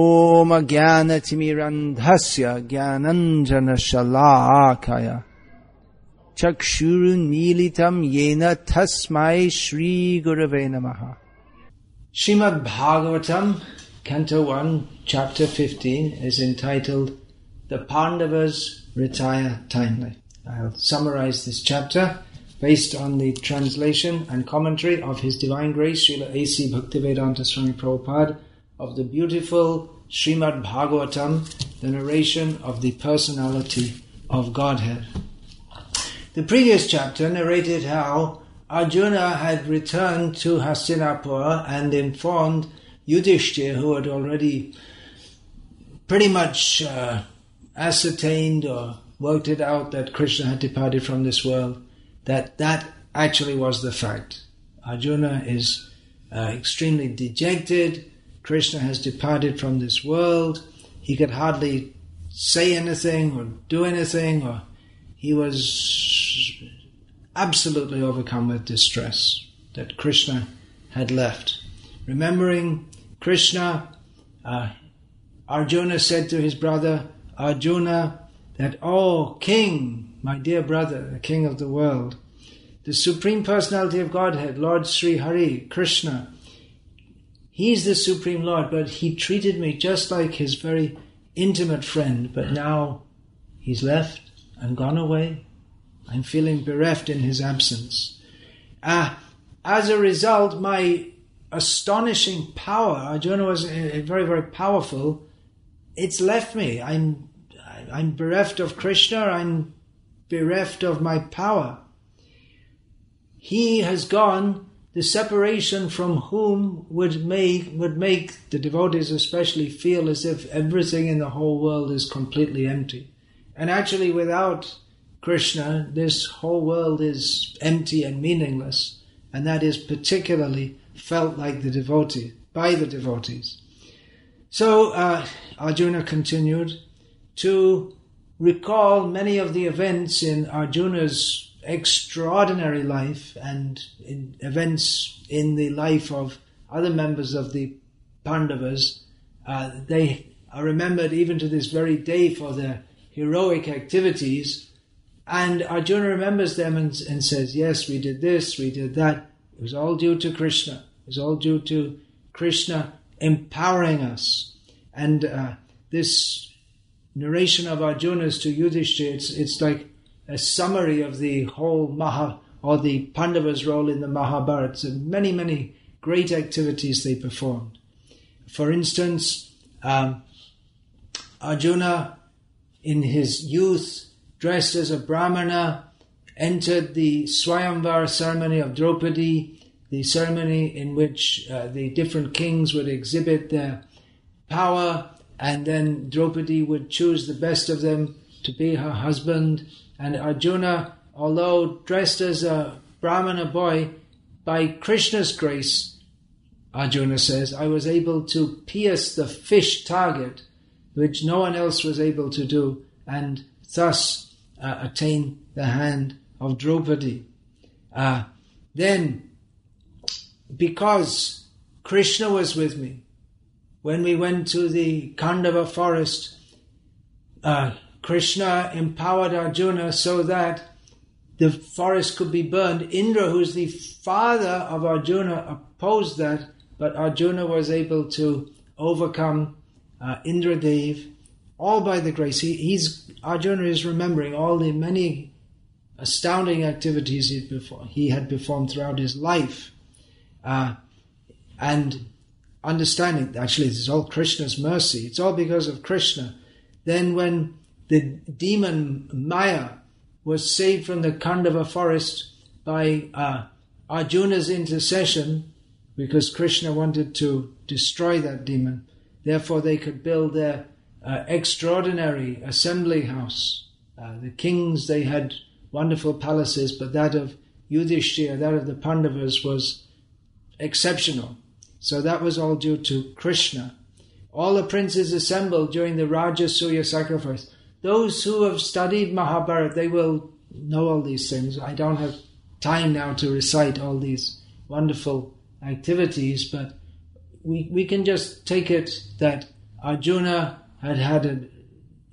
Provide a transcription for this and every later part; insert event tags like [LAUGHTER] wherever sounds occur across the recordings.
ॐ ज्ञानतिमिरन्धस्य ज्ञानञ्जनशलाकय चक्षुरुन्मीलितं येन तस्मै श्रीगुरवे नमः Srimad Bhagavatam, Canto 1, Chapter 15, is entitled The Pandavas Retire Timely. I'll summarize this chapter based on the translation and commentary of His Divine Grace, Srila A.C. Bhaktivedanta Swami Prabhupada, of the beautiful Srimad Bhagavatam, the narration of the personality of Godhead. The previous chapter narrated how Arjuna had returned to Hastinapur and informed Yudhishthir, who had already pretty much uh, ascertained or worked it out that Krishna had departed from this world, that that actually was the fact. Arjuna is uh, extremely dejected. Krishna has departed from this world. He could hardly say anything or do anything, or he was absolutely overcome with distress that Krishna had left. Remembering Krishna, uh, Arjuna said to his brother Arjuna that, Oh, King, my dear brother, the King of the world, the Supreme Personality of Godhead, Lord Sri Hari, Krishna, He's the Supreme Lord, but He treated me just like His very intimate friend, but now He's left and gone away. I'm feeling bereft in his absence. Uh, as a result, my astonishing power, Arjuna was very, very powerful, it's left me. I'm, I'm bereft of Krishna, I'm bereft of my power. He has gone, the separation from whom would make, would make the devotees especially feel as if everything in the whole world is completely empty. And actually, without Krishna, this whole world is empty and meaningless, and that is particularly felt like the devotee by the devotees. So uh, Arjuna continued to recall many of the events in Arjuna's extraordinary life and in events in the life of other members of the Pandavas. Uh, they are remembered even to this very day for their heroic activities and Arjuna remembers them and, and says, Yes, we did this, we did that. It was all due to Krishna. It was all due to Krishna empowering us. And uh, this narration of Arjuna's to Yudhishthira, it's, it's like a summary of the whole Maha, or the Pandavas' role in the Mahabharata, and many, many great activities they performed. For instance, um, Arjuna, in his youth, dressed as a Brahmana, entered the Swayamvar ceremony of Draupadi, the ceremony in which uh, the different kings would exhibit their power, and then Draupadi would choose the best of them to be her husband. And Arjuna, although dressed as a Brahmana boy, by Krishna's grace, Arjuna says, I was able to pierce the fish target, which no one else was able to do, and thus uh, attain the hand of Draupadi. Uh, then, because Krishna was with me, when we went to the Khandava forest, uh, Krishna empowered Arjuna so that the forest could be burned. Indra, who's the father of Arjuna, opposed that, but Arjuna was able to overcome uh, Indradev all by the grace. He, he's Arjuna is remembering all the many astounding activities he, before, he had performed throughout his life, uh, and understanding actually this is all Krishna's mercy. It's all because of Krishna. Then when the demon Maya was saved from the Khandava forest by uh, Arjuna's intercession, because Krishna wanted to destroy that demon. Therefore, they could build their uh, extraordinary assembly house. Uh, the kings, they had wonderful palaces, but that of Yudhishthira, that of the Pandavas, was exceptional. So that was all due to Krishna. All the princes assembled during the Rajasuya sacrifice. Those who have studied Mahabharata, they will know all these things. I don't have time now to recite all these wonderful activities, but we, we can just take it that Arjuna had had an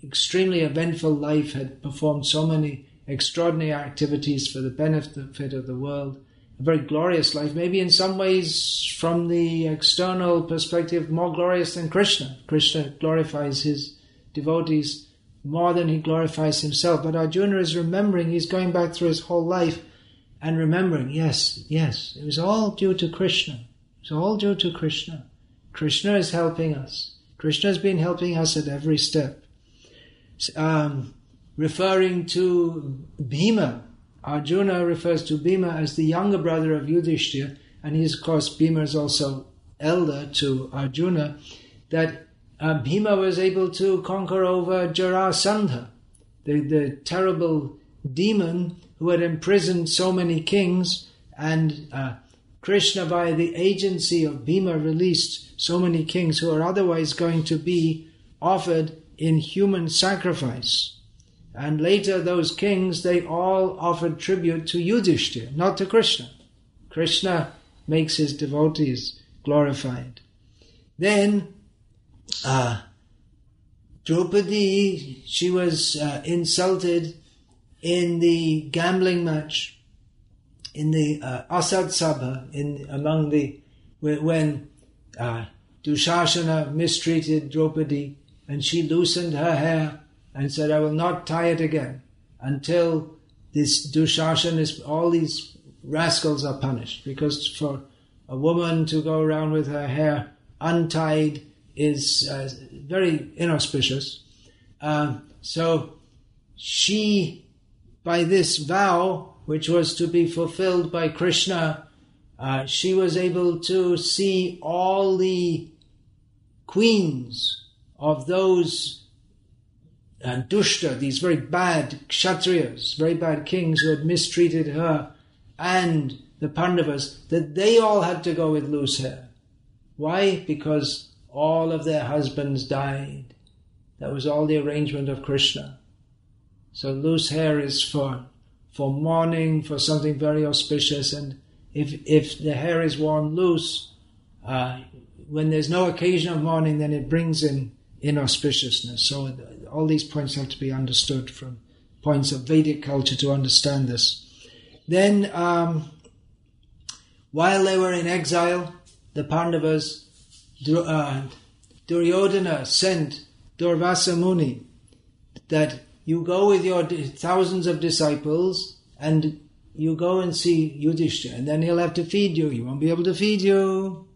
extremely eventful life, had performed so many extraordinary activities for the benefit of the world, a very glorious life, maybe in some ways, from the external perspective, more glorious than Krishna. Krishna glorifies his devotees more than he glorifies himself. But Arjuna is remembering, he's going back through his whole life and remembering, yes, yes, it was all due to Krishna. It's all due to Krishna. Krishna is helping us. Krishna has been helping us at every step. Um, referring to Bhima, Arjuna refers to Bhima as the younger brother of Yudhishthira, and he's, of course, Bhima is also elder to Arjuna, that uh, Bhima was able to conquer over Jarasandha, the, the terrible demon who had imprisoned so many kings, and uh, Krishna, by the agency of Bhima, released so many kings who are otherwise going to be offered in human sacrifice. And later, those kings, they all offered tribute to Yudhishthira, not to Krishna. Krishna makes his devotees glorified. Then, uh, Draupadi, she was uh, insulted in the gambling match, in the uh, Asad Sabha, in among the when uh, Dushasana mistreated Draupadi, and she loosened her hair and said, "I will not tie it again until this Dushasana is all these rascals are punished." Because for a woman to go around with her hair untied is uh, very inauspicious. Uh, so she by this vow, which was to be fulfilled by Krishna, uh, she was able to see all the queens of those uh, dushta, these very bad kshatriyas, very bad kings who had mistreated her and the Pandavas, that they all had to go with loose hair. Why? Because all of their husbands died. That was all the arrangement of Krishna. So loose hair is for for mourning, for something very auspicious, and if if the hair is worn loose, uh, when there's no occasion of mourning, then it brings in inauspiciousness. So all these points have to be understood from points of Vedic culture to understand this. Then, um, while they were in exile, the Pandavas, uh, Duryodhana sent Durvasa Muni that you go with your thousands of disciples and you go and see Yudhishthira, and then he'll have to feed you. He won't be able to feed you.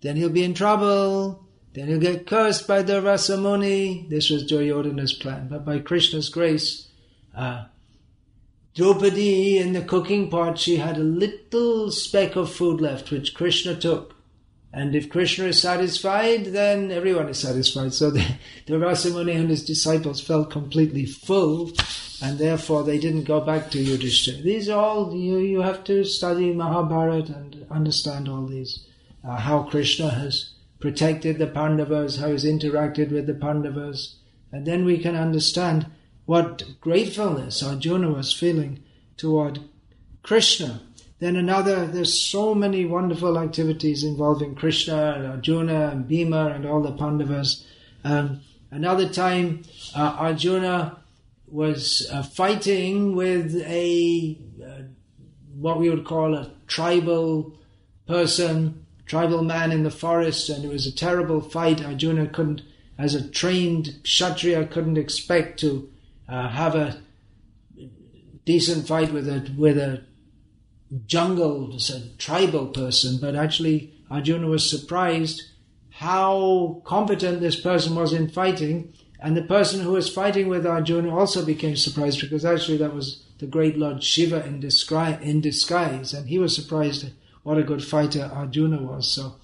Then he'll be in trouble. Then he'll get cursed by the. This was Duryodhana's plan. But by Krishna's grace, uh, Draupadi in the cooking pot, she had a little speck of food left, which Krishna took. And if Krishna is satisfied, then everyone is satisfied. So [LAUGHS] the, Durvasa Muni and his disciples felt completely full, and therefore they didn't go back to Yudhishthira. These are all, you, you have to study Mahabharata and understand all these. Uh, how Krishna has protected the Pandavas, how he's interacted with the Pandavas. And then we can understand what gratefulness Arjuna was feeling toward Krishna then another, there's so many wonderful activities involving Krishna and Arjuna and Bhima and all the Pandavas. Um, another time, uh, Arjuna was uh, fighting with a, uh, what we would call a tribal person, tribal man in the forest, and it was a terrible fight. Arjuna couldn't, as a trained Kshatriya, couldn't expect to uh, have a decent fight with a, with a jungle, a tribal person, but actually Arjuna was surprised how competent this person was in fighting. And the person who was fighting with Arjuna also became surprised because actually that was the great Lord Shiva in, in disguise. And he was surprised what a good fighter Arjuna was. So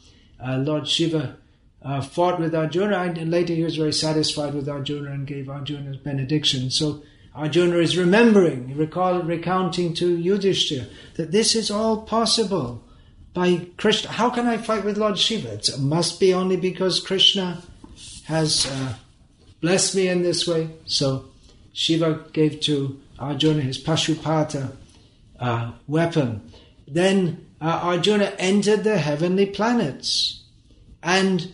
uh, Lord Shiva uh, fought with Arjuna and later he was very satisfied with Arjuna and gave Arjuna his benediction. So Arjuna is remembering, recall, recounting to Yudhishthira that this is all possible by Krishna. How can I fight with Lord Shiva? It must be only because Krishna has uh, blessed me in this way. So Shiva gave to Arjuna his Pashupata uh, weapon. Then uh, Arjuna entered the heavenly planets and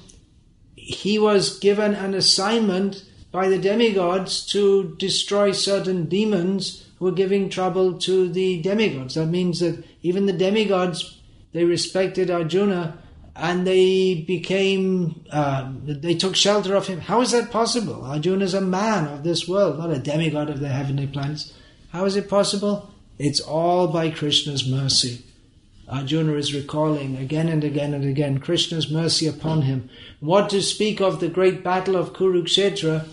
he was given an assignment by the demigods to destroy certain demons who were giving trouble to the demigods. That means that even the demigods, they respected Arjuna and they became, um, they took shelter of him. How is that possible? Arjuna is a man of this world, not a demigod of the heavenly planets. How is it possible? It's all by Krishna's mercy. Arjuna is recalling again and again and again Krishna's mercy upon him. What to speak of the great battle of Kurukshetra,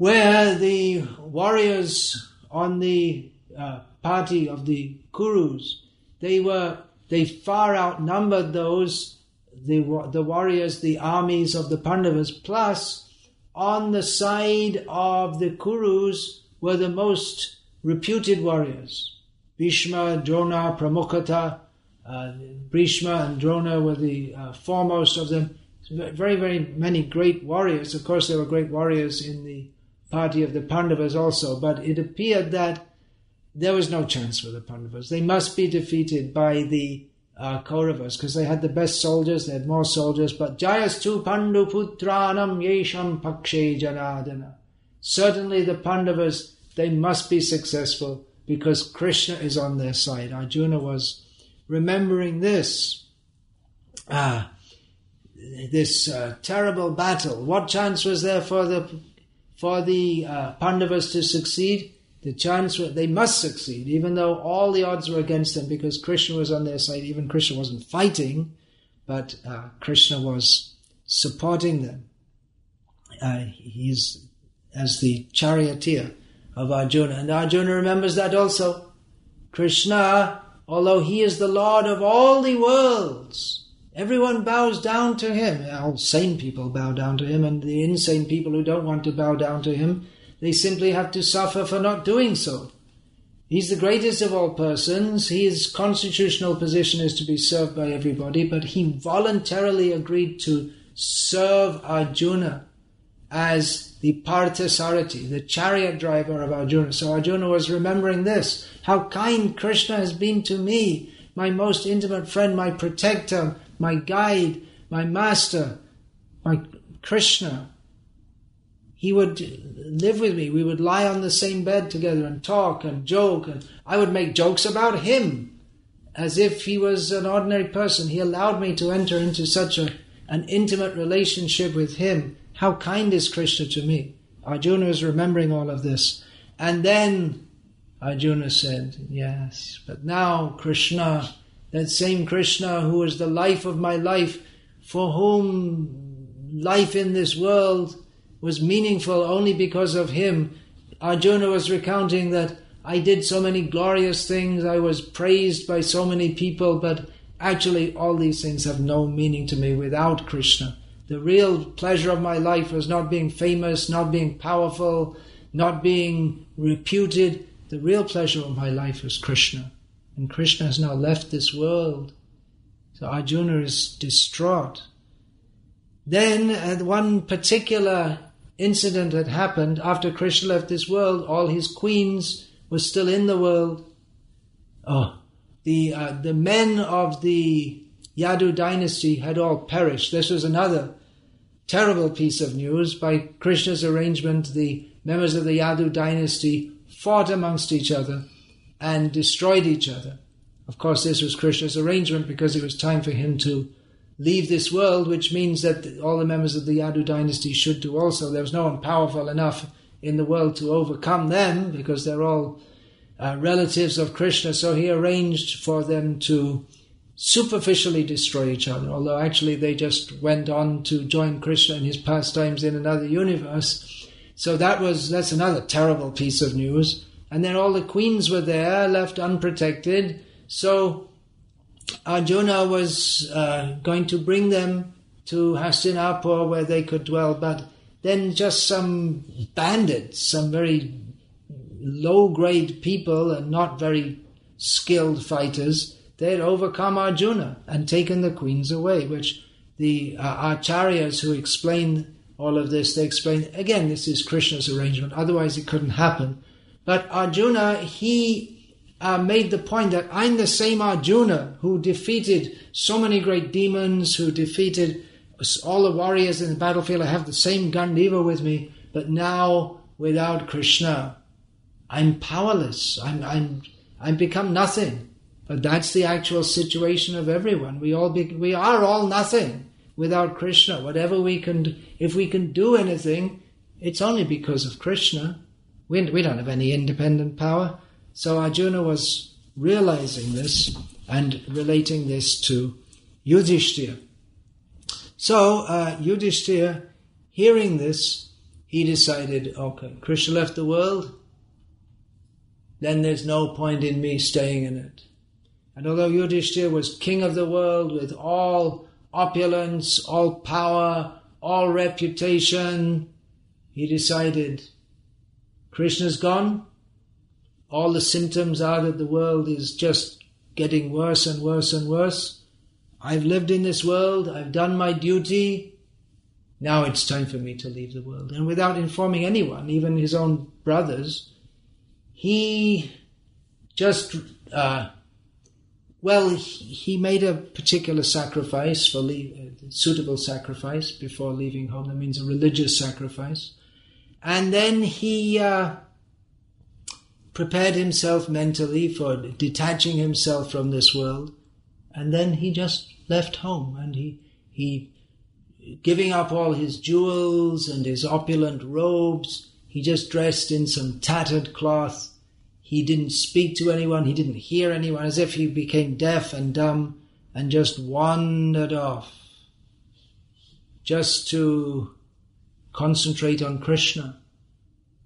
where the warriors on the uh, party of the Kurus, they were they far outnumbered those the the warriors, the armies of the Pandavas. Plus, on the side of the Kurus were the most reputed warriors. Bhishma, Drona, Pramukhata, uh, Bhishma and Drona were the uh, foremost of them. Very, very many great warriors. Of course, there were great warriors in the party of the Pandavas also, but it appeared that there was no chance for the Pandavas. They must be defeated by the uh, Kauravas because they had the best soldiers, they had more soldiers. But Jayastu Pandu Putranam Yesham Pakshe Janardana. Certainly the Pandavas, they must be successful because Krishna is on their side. Arjuna was remembering this. Ah, this uh, terrible battle. What chance was there for the for the uh, Pandavas to succeed? The chance they must succeed, even though all the odds were against them, because Krishna was on their side. Even Krishna wasn't fighting, but uh, Krishna was supporting them. Uh, he's as the charioteer of Arjuna. And Arjuna remembers that also. Krishna, although he is the Lord of all the worlds, everyone bows down to him. All sane people bow down to him, and the insane people who don't want to bow down to him, they simply have to suffer for not doing so. He's the greatest of all persons. His constitutional position is to be served by everybody, but he voluntarily agreed to serve Arjuna as the Parthasarathi, the chariot driver of Arjuna. So Arjuna was remembering this how kind Krishna has been to me, my most intimate friend, my protector, my guide, my master, my Krishna. He would live with me. We would lie on the same bed together and talk and joke, and I would make jokes about him as if he was an ordinary person. He allowed me to enter into such a, an intimate relationship with him how kind is Krishna to me? Arjuna is remembering all of this. And then Arjuna said, Yes, but now Krishna, that same Krishna who is the life of my life, for whom life in this world was meaningful only because of him, Arjuna was recounting that I did so many glorious things, I was praised by so many people, but actually all these things have no meaning to me without Krishna. The real pleasure of my life was not being famous, not being powerful, not being reputed. The real pleasure of my life was Krishna. And Krishna has now left this world. So Arjuna is distraught. Then, at one particular incident had happened after Krishna left this world, all his queens were still in the world. Oh, the uh, the men of the Yadu dynasty had all perished. This was another terrible piece of news. By Krishna's arrangement, the members of the Yadu dynasty fought amongst each other and destroyed each other. Of course, this was Krishna's arrangement because it was time for him to leave this world, which means that all the members of the Yadu dynasty should do also. There was no one powerful enough in the world to overcome them because they're all uh, relatives of Krishna. So he arranged for them to superficially destroy each other, although actually they just went on to join Krishna in his pastimes in another universe. So that was that's another terrible piece of news. And then all the queens were there, left unprotected. So Arjuna was uh, going to bring them to Hastinapur where they could dwell, but then just some bandits, some very low grade people and not very skilled fighters, they had overcome Arjuna and taken the queens away, which the uh, acharyas who explain all of this, they explain, again, this is Krishna's arrangement, otherwise it couldn't happen. But Arjuna, he uh, made the point that I'm the same Arjuna who defeated so many great demons, who defeated all the warriors in the battlefield, I have the same Gandiva with me, but now without Krishna, I'm powerless. I'm, I'm, I'm become nothing. But that's the actual situation of everyone. We all be, we are all nothing without Krishna. Whatever we can, if we can do anything, it's only because of Krishna. We, we don't have any independent power. So Arjuna was realizing this and relating this to Yudhishthira. So uh, Yudhishthira, hearing this, he decided, okay, Krishna left the world, then there's no point in me staying in it. And although Yudhishthira was king of the world with all opulence, all power, all reputation, he decided Krishna's gone. All the symptoms are that the world is just getting worse and worse and worse. I've lived in this world, I've done my duty. Now it's time for me to leave the world. And without informing anyone, even his own brothers, he just, uh, well, he made a particular sacrifice for leave, a suitable sacrifice before leaving home. That means a religious sacrifice. And then he uh, prepared himself mentally for detaching himself from this world. And then he just left home and he, he, giving up all his jewels and his opulent robes, he just dressed in some tattered cloth. He didn't speak to anyone, he didn't hear anyone, as if he became deaf and dumb and just wandered off just to concentrate on Krishna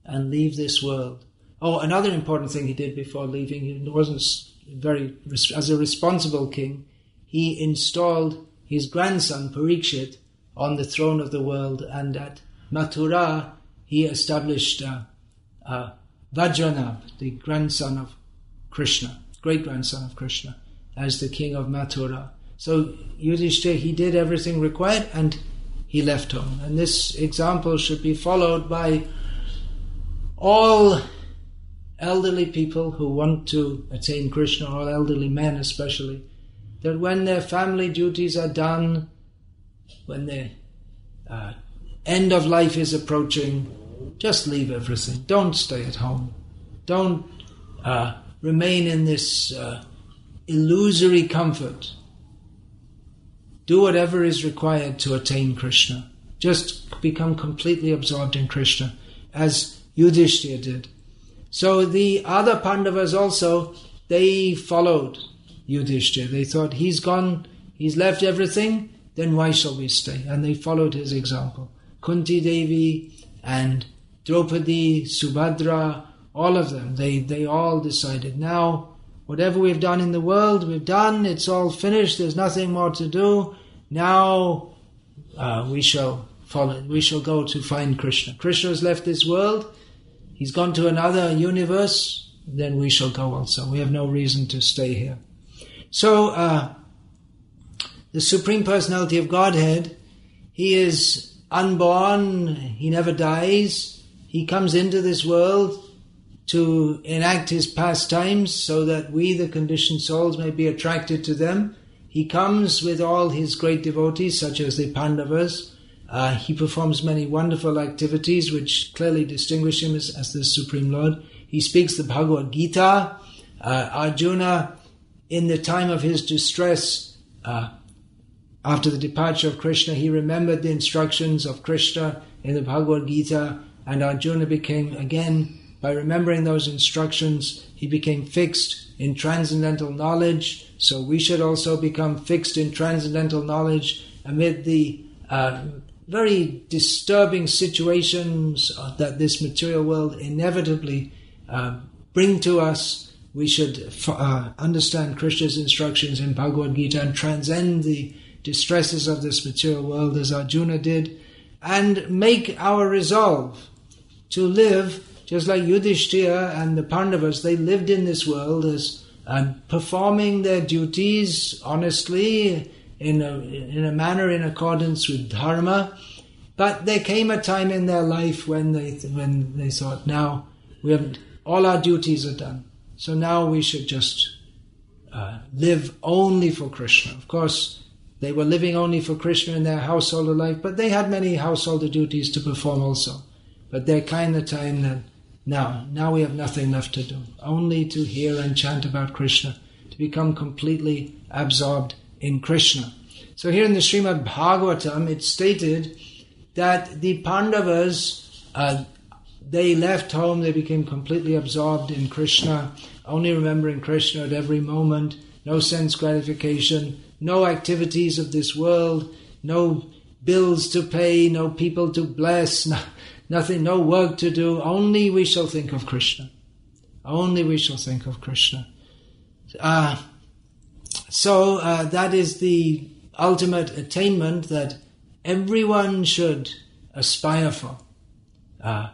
and leave this world. Oh, another important thing he did before leaving, he wasn't very, as a responsible king, he installed his grandson Parikshit on the throne of the world, and at Mathura he established uh, uh, a Vajranabh, the grandson of Krishna, great grandson of Krishna, as the king of Mathura. So Yudhishthira, he did everything required and he left home. And this example should be followed by all elderly people who want to attain Krishna, all elderly men especially, that when their family duties are done, when the uh, end of life is approaching, just leave everything. Don't stay at home. Don't uh, remain in this uh, illusory comfort. Do whatever is required to attain Krishna. Just become completely absorbed in Krishna, as Yudhishthira did. So the other Pandavas also, they followed Yudhishthira. They thought, he's gone, he's left everything, then why shall we stay? And they followed his example. Kunti Devi and Draupadi, Subhadra, all of them, they, they all decided now, whatever we've done in the world, we've done, it's all finished, there's nothing more to do. Now uh, we shall follow, we shall go to find Krishna. Krishna has left this world, he's gone to another universe, then we shall go also. We have no reason to stay here. So, uh, the Supreme Personality of Godhead, he is unborn, he never dies, he comes into this world to enact his pastimes so that we, the conditioned souls, may be attracted to them. He comes with all his great devotees, such as the Pandavas. Uh, he performs many wonderful activities which clearly distinguish him as, as the Supreme Lord. He speaks the Bhagavad Gita. Uh, Arjuna, in the time of his distress, uh, after the departure of Krishna, he remembered the instructions of Krishna in the Bhagavad Gita and Arjuna became, again, by remembering those instructions, he became fixed in transcendental knowledge. So we should also become fixed in transcendental knowledge amid the uh, very disturbing situations that this material world inevitably uh, bring to us. We should uh, understand Krishna's instructions in Bhagavad Gita and transcend the distresses of this material world as Arjuna did, and make our resolve to live just like Yudhishthira and the Pandavas, they lived in this world as um, performing their duties honestly in a, in a manner in accordance with dharma. But there came a time in their life when they when they thought, now we have all our duties are done, so now we should just uh, live only for Krishna. Of course, they were living only for Krishna in their household life, but they had many household duties to perform also. But there came the time that now, now we have nothing left to do, only to hear and chant about Krishna, to become completely absorbed in Krishna. So here in the Srimad Bhagavatam, it's stated that the Pandavas, uh, they left home, they became completely absorbed in Krishna, only remembering Krishna at every moment, no sense gratification, no activities of this world, no bills to pay, no people to bless, [LAUGHS] no, nothing, no work to do. Only we shall think of Krishna. Only we shall think of Krishna. Uh, so uh, that is the ultimate attainment that everyone should aspire for. Uh,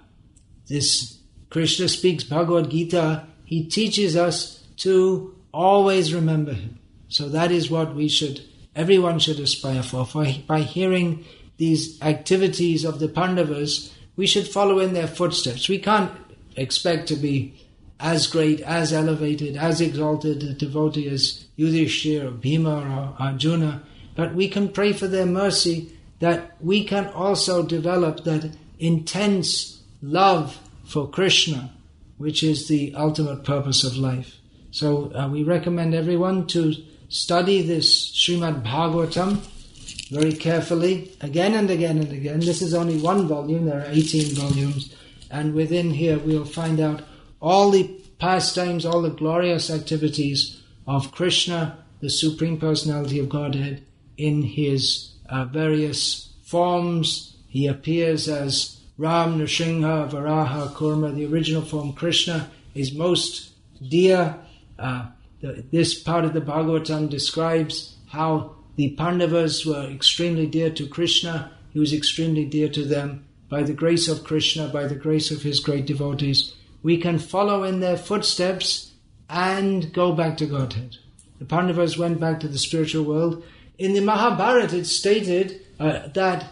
this Krishna speaks Bhagavad Gita. He teaches us to always remember him. So that is what we should, everyone should aspire for. for by hearing these activities of the Pandavas, we should follow in their footsteps. We can't expect to be as great, as elevated, as exalted a devotee as Yudhishthira or Bhima or Arjuna, but we can pray for their mercy that we can also develop that intense love for Krishna, which is the ultimate purpose of life. So uh, we recommend everyone to study this Srimad Bhagavatam very carefully, again and again and again. This is only one volume, there are 18 volumes, and within here we'll find out all the pastimes, all the glorious activities of Krishna, the Supreme Personality of Godhead, in his uh, various forms. He appears as Ram, Nrsimha, Varaha, Kurma, the original form Krishna, is most dear. Uh, the, this part of the Bhagavatam describes how the Pandavas were extremely dear to Krishna, he was extremely dear to them. By the grace of Krishna, by the grace of his great devotees, we can follow in their footsteps and go back to Godhead. The Pandavas went back to the spiritual world. In the Mahabharata, it's stated uh, that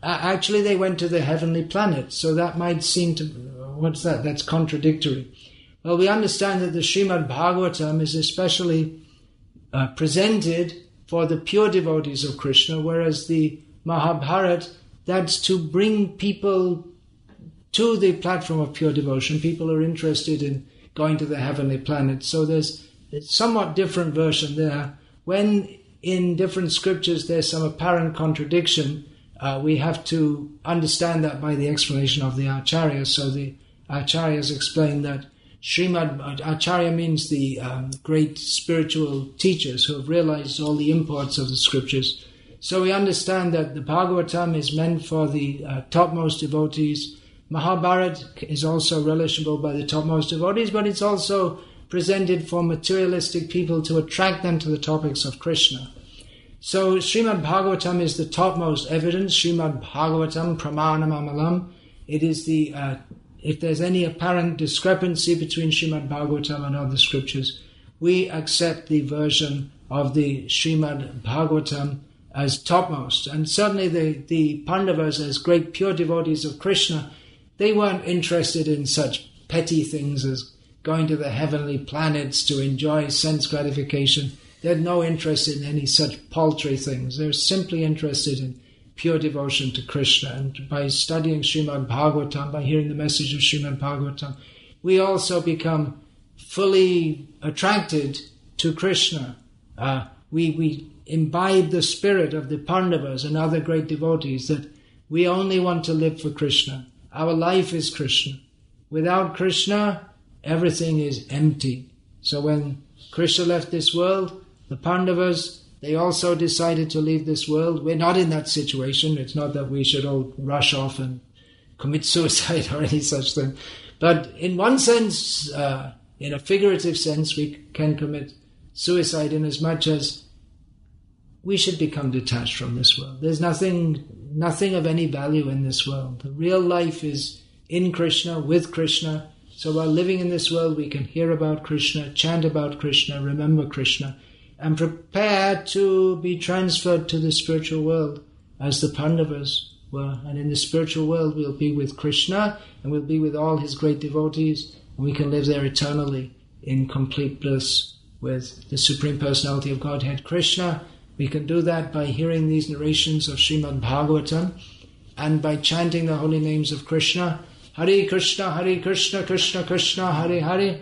uh, actually they went to the heavenly planet. So that might seem to, what's that? That's contradictory. Well, we understand that the Srimad Bhagavatam is especially uh, presented for the pure devotees of Krishna, whereas the Mahabharata, that's to bring people to the platform of pure devotion. People are interested in going to the heavenly planet. So there's a somewhat different version there. When in different scriptures there's some apparent contradiction, uh, we have to understand that by the explanation of the acharyas. So the acharyas explain that Srimad Acharya means the um, great spiritual teachers who have realized all the imports of the scriptures. So we understand that the Bhagavatam is meant for the uh, topmost devotees. Mahabharata is also relishable by the topmost devotees, but it's also presented for materialistic people to attract them to the topics of Krishna. So Srimad Bhagavatam is the topmost evidence. Srimad Bhagavatam Pramanam Amalam. It is the uh, if there's any apparent discrepancy between Srimad Bhagavatam and other scriptures, we accept the version of the Srimad Bhagavatam as topmost. And certainly the, the Pandavas, as great pure devotees of Krishna, they weren't interested in such petty things as going to the heavenly planets to enjoy sense gratification. They had no interest in any such paltry things. They're simply interested in pure devotion to Krishna. And by studying Srimad Bhagavatam, by hearing the message of Srimad Bhagavatam, we also become fully attracted to Krishna. Uh, we, we imbibe the spirit of the Pandavas and other great devotees that we only want to live for Krishna. Our life is Krishna. Without Krishna, everything is empty. So when Krishna left this world, the Pandavas they also decided to leave this world. We're not in that situation. It's not that we should all rush off and commit [LAUGHS] suicide or any such thing. But in one sense, uh, in a figurative sense, we can commit suicide in as much as we should become detached from this world. There's nothing, nothing of any value in this world. The real life is in Krishna, with Krishna. So while living in this world, we can hear about Krishna, chant about Krishna, remember Krishna and prepare to be transferred to the spiritual world as the Pandavas were. And in the spiritual world, we'll be with Krishna and we'll be with all his great devotees, and we can live there eternally in complete bliss with the Supreme Personality of Godhead, Krishna, We can do that by hearing these narrations of Srimad Bhagavatam and by chanting the holy names of Krishna. Hare Krishna, Hare Krishna, Krishna Krishna, Hare Hare,